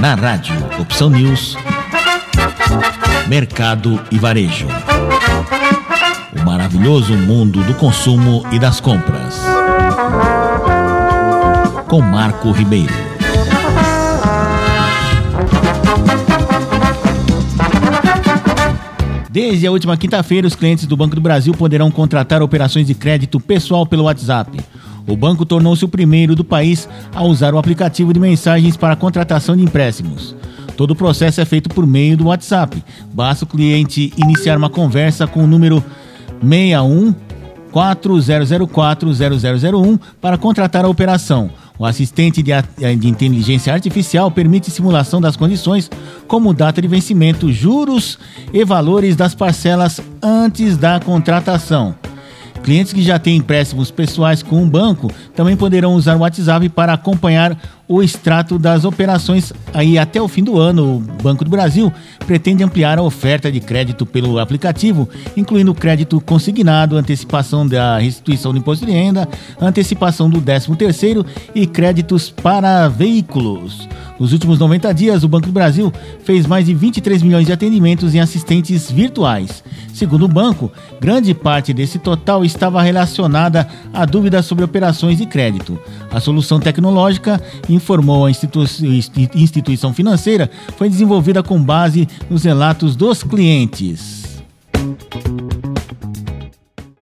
Na rádio Opção News, Mercado e Varejo. O maravilhoso mundo do consumo e das compras. Com Marco Ribeiro. Desde a última quinta-feira, os clientes do Banco do Brasil poderão contratar operações de crédito pessoal pelo WhatsApp. O banco tornou-se o primeiro do país a usar o aplicativo de mensagens para a contratação de empréstimos. Todo o processo é feito por meio do WhatsApp. Basta o cliente iniciar uma conversa com o número 61 4004 0001 para contratar a operação. O assistente de, de, inteligência artificial permite simulação das condições, como data de vencimento, juros e valores das parcelas antes da contratação. Clientes que já têm empréstimos pessoais com um banco também poderão usar o WhatsApp para acompanhar o extrato das operações aí até o fim do ano. O Banco do Brasil pretende ampliar a oferta de crédito pelo aplicativo, incluindo crédito consignado, antecipação da restituição do imposto de renda, antecipação do 13º e créditos para veículos. Nos últimos 90 dias, o Banco do Brasil fez mais de 23 milhões de atendimentos em assistentes virtuais. Segundo o banco, grande parte desse total estava relacionada a dúvidas sobre operações de crédito. A solução tecnológica informou a institu instituição financeira, foi desenvolvida com base nos relatos dos clientes.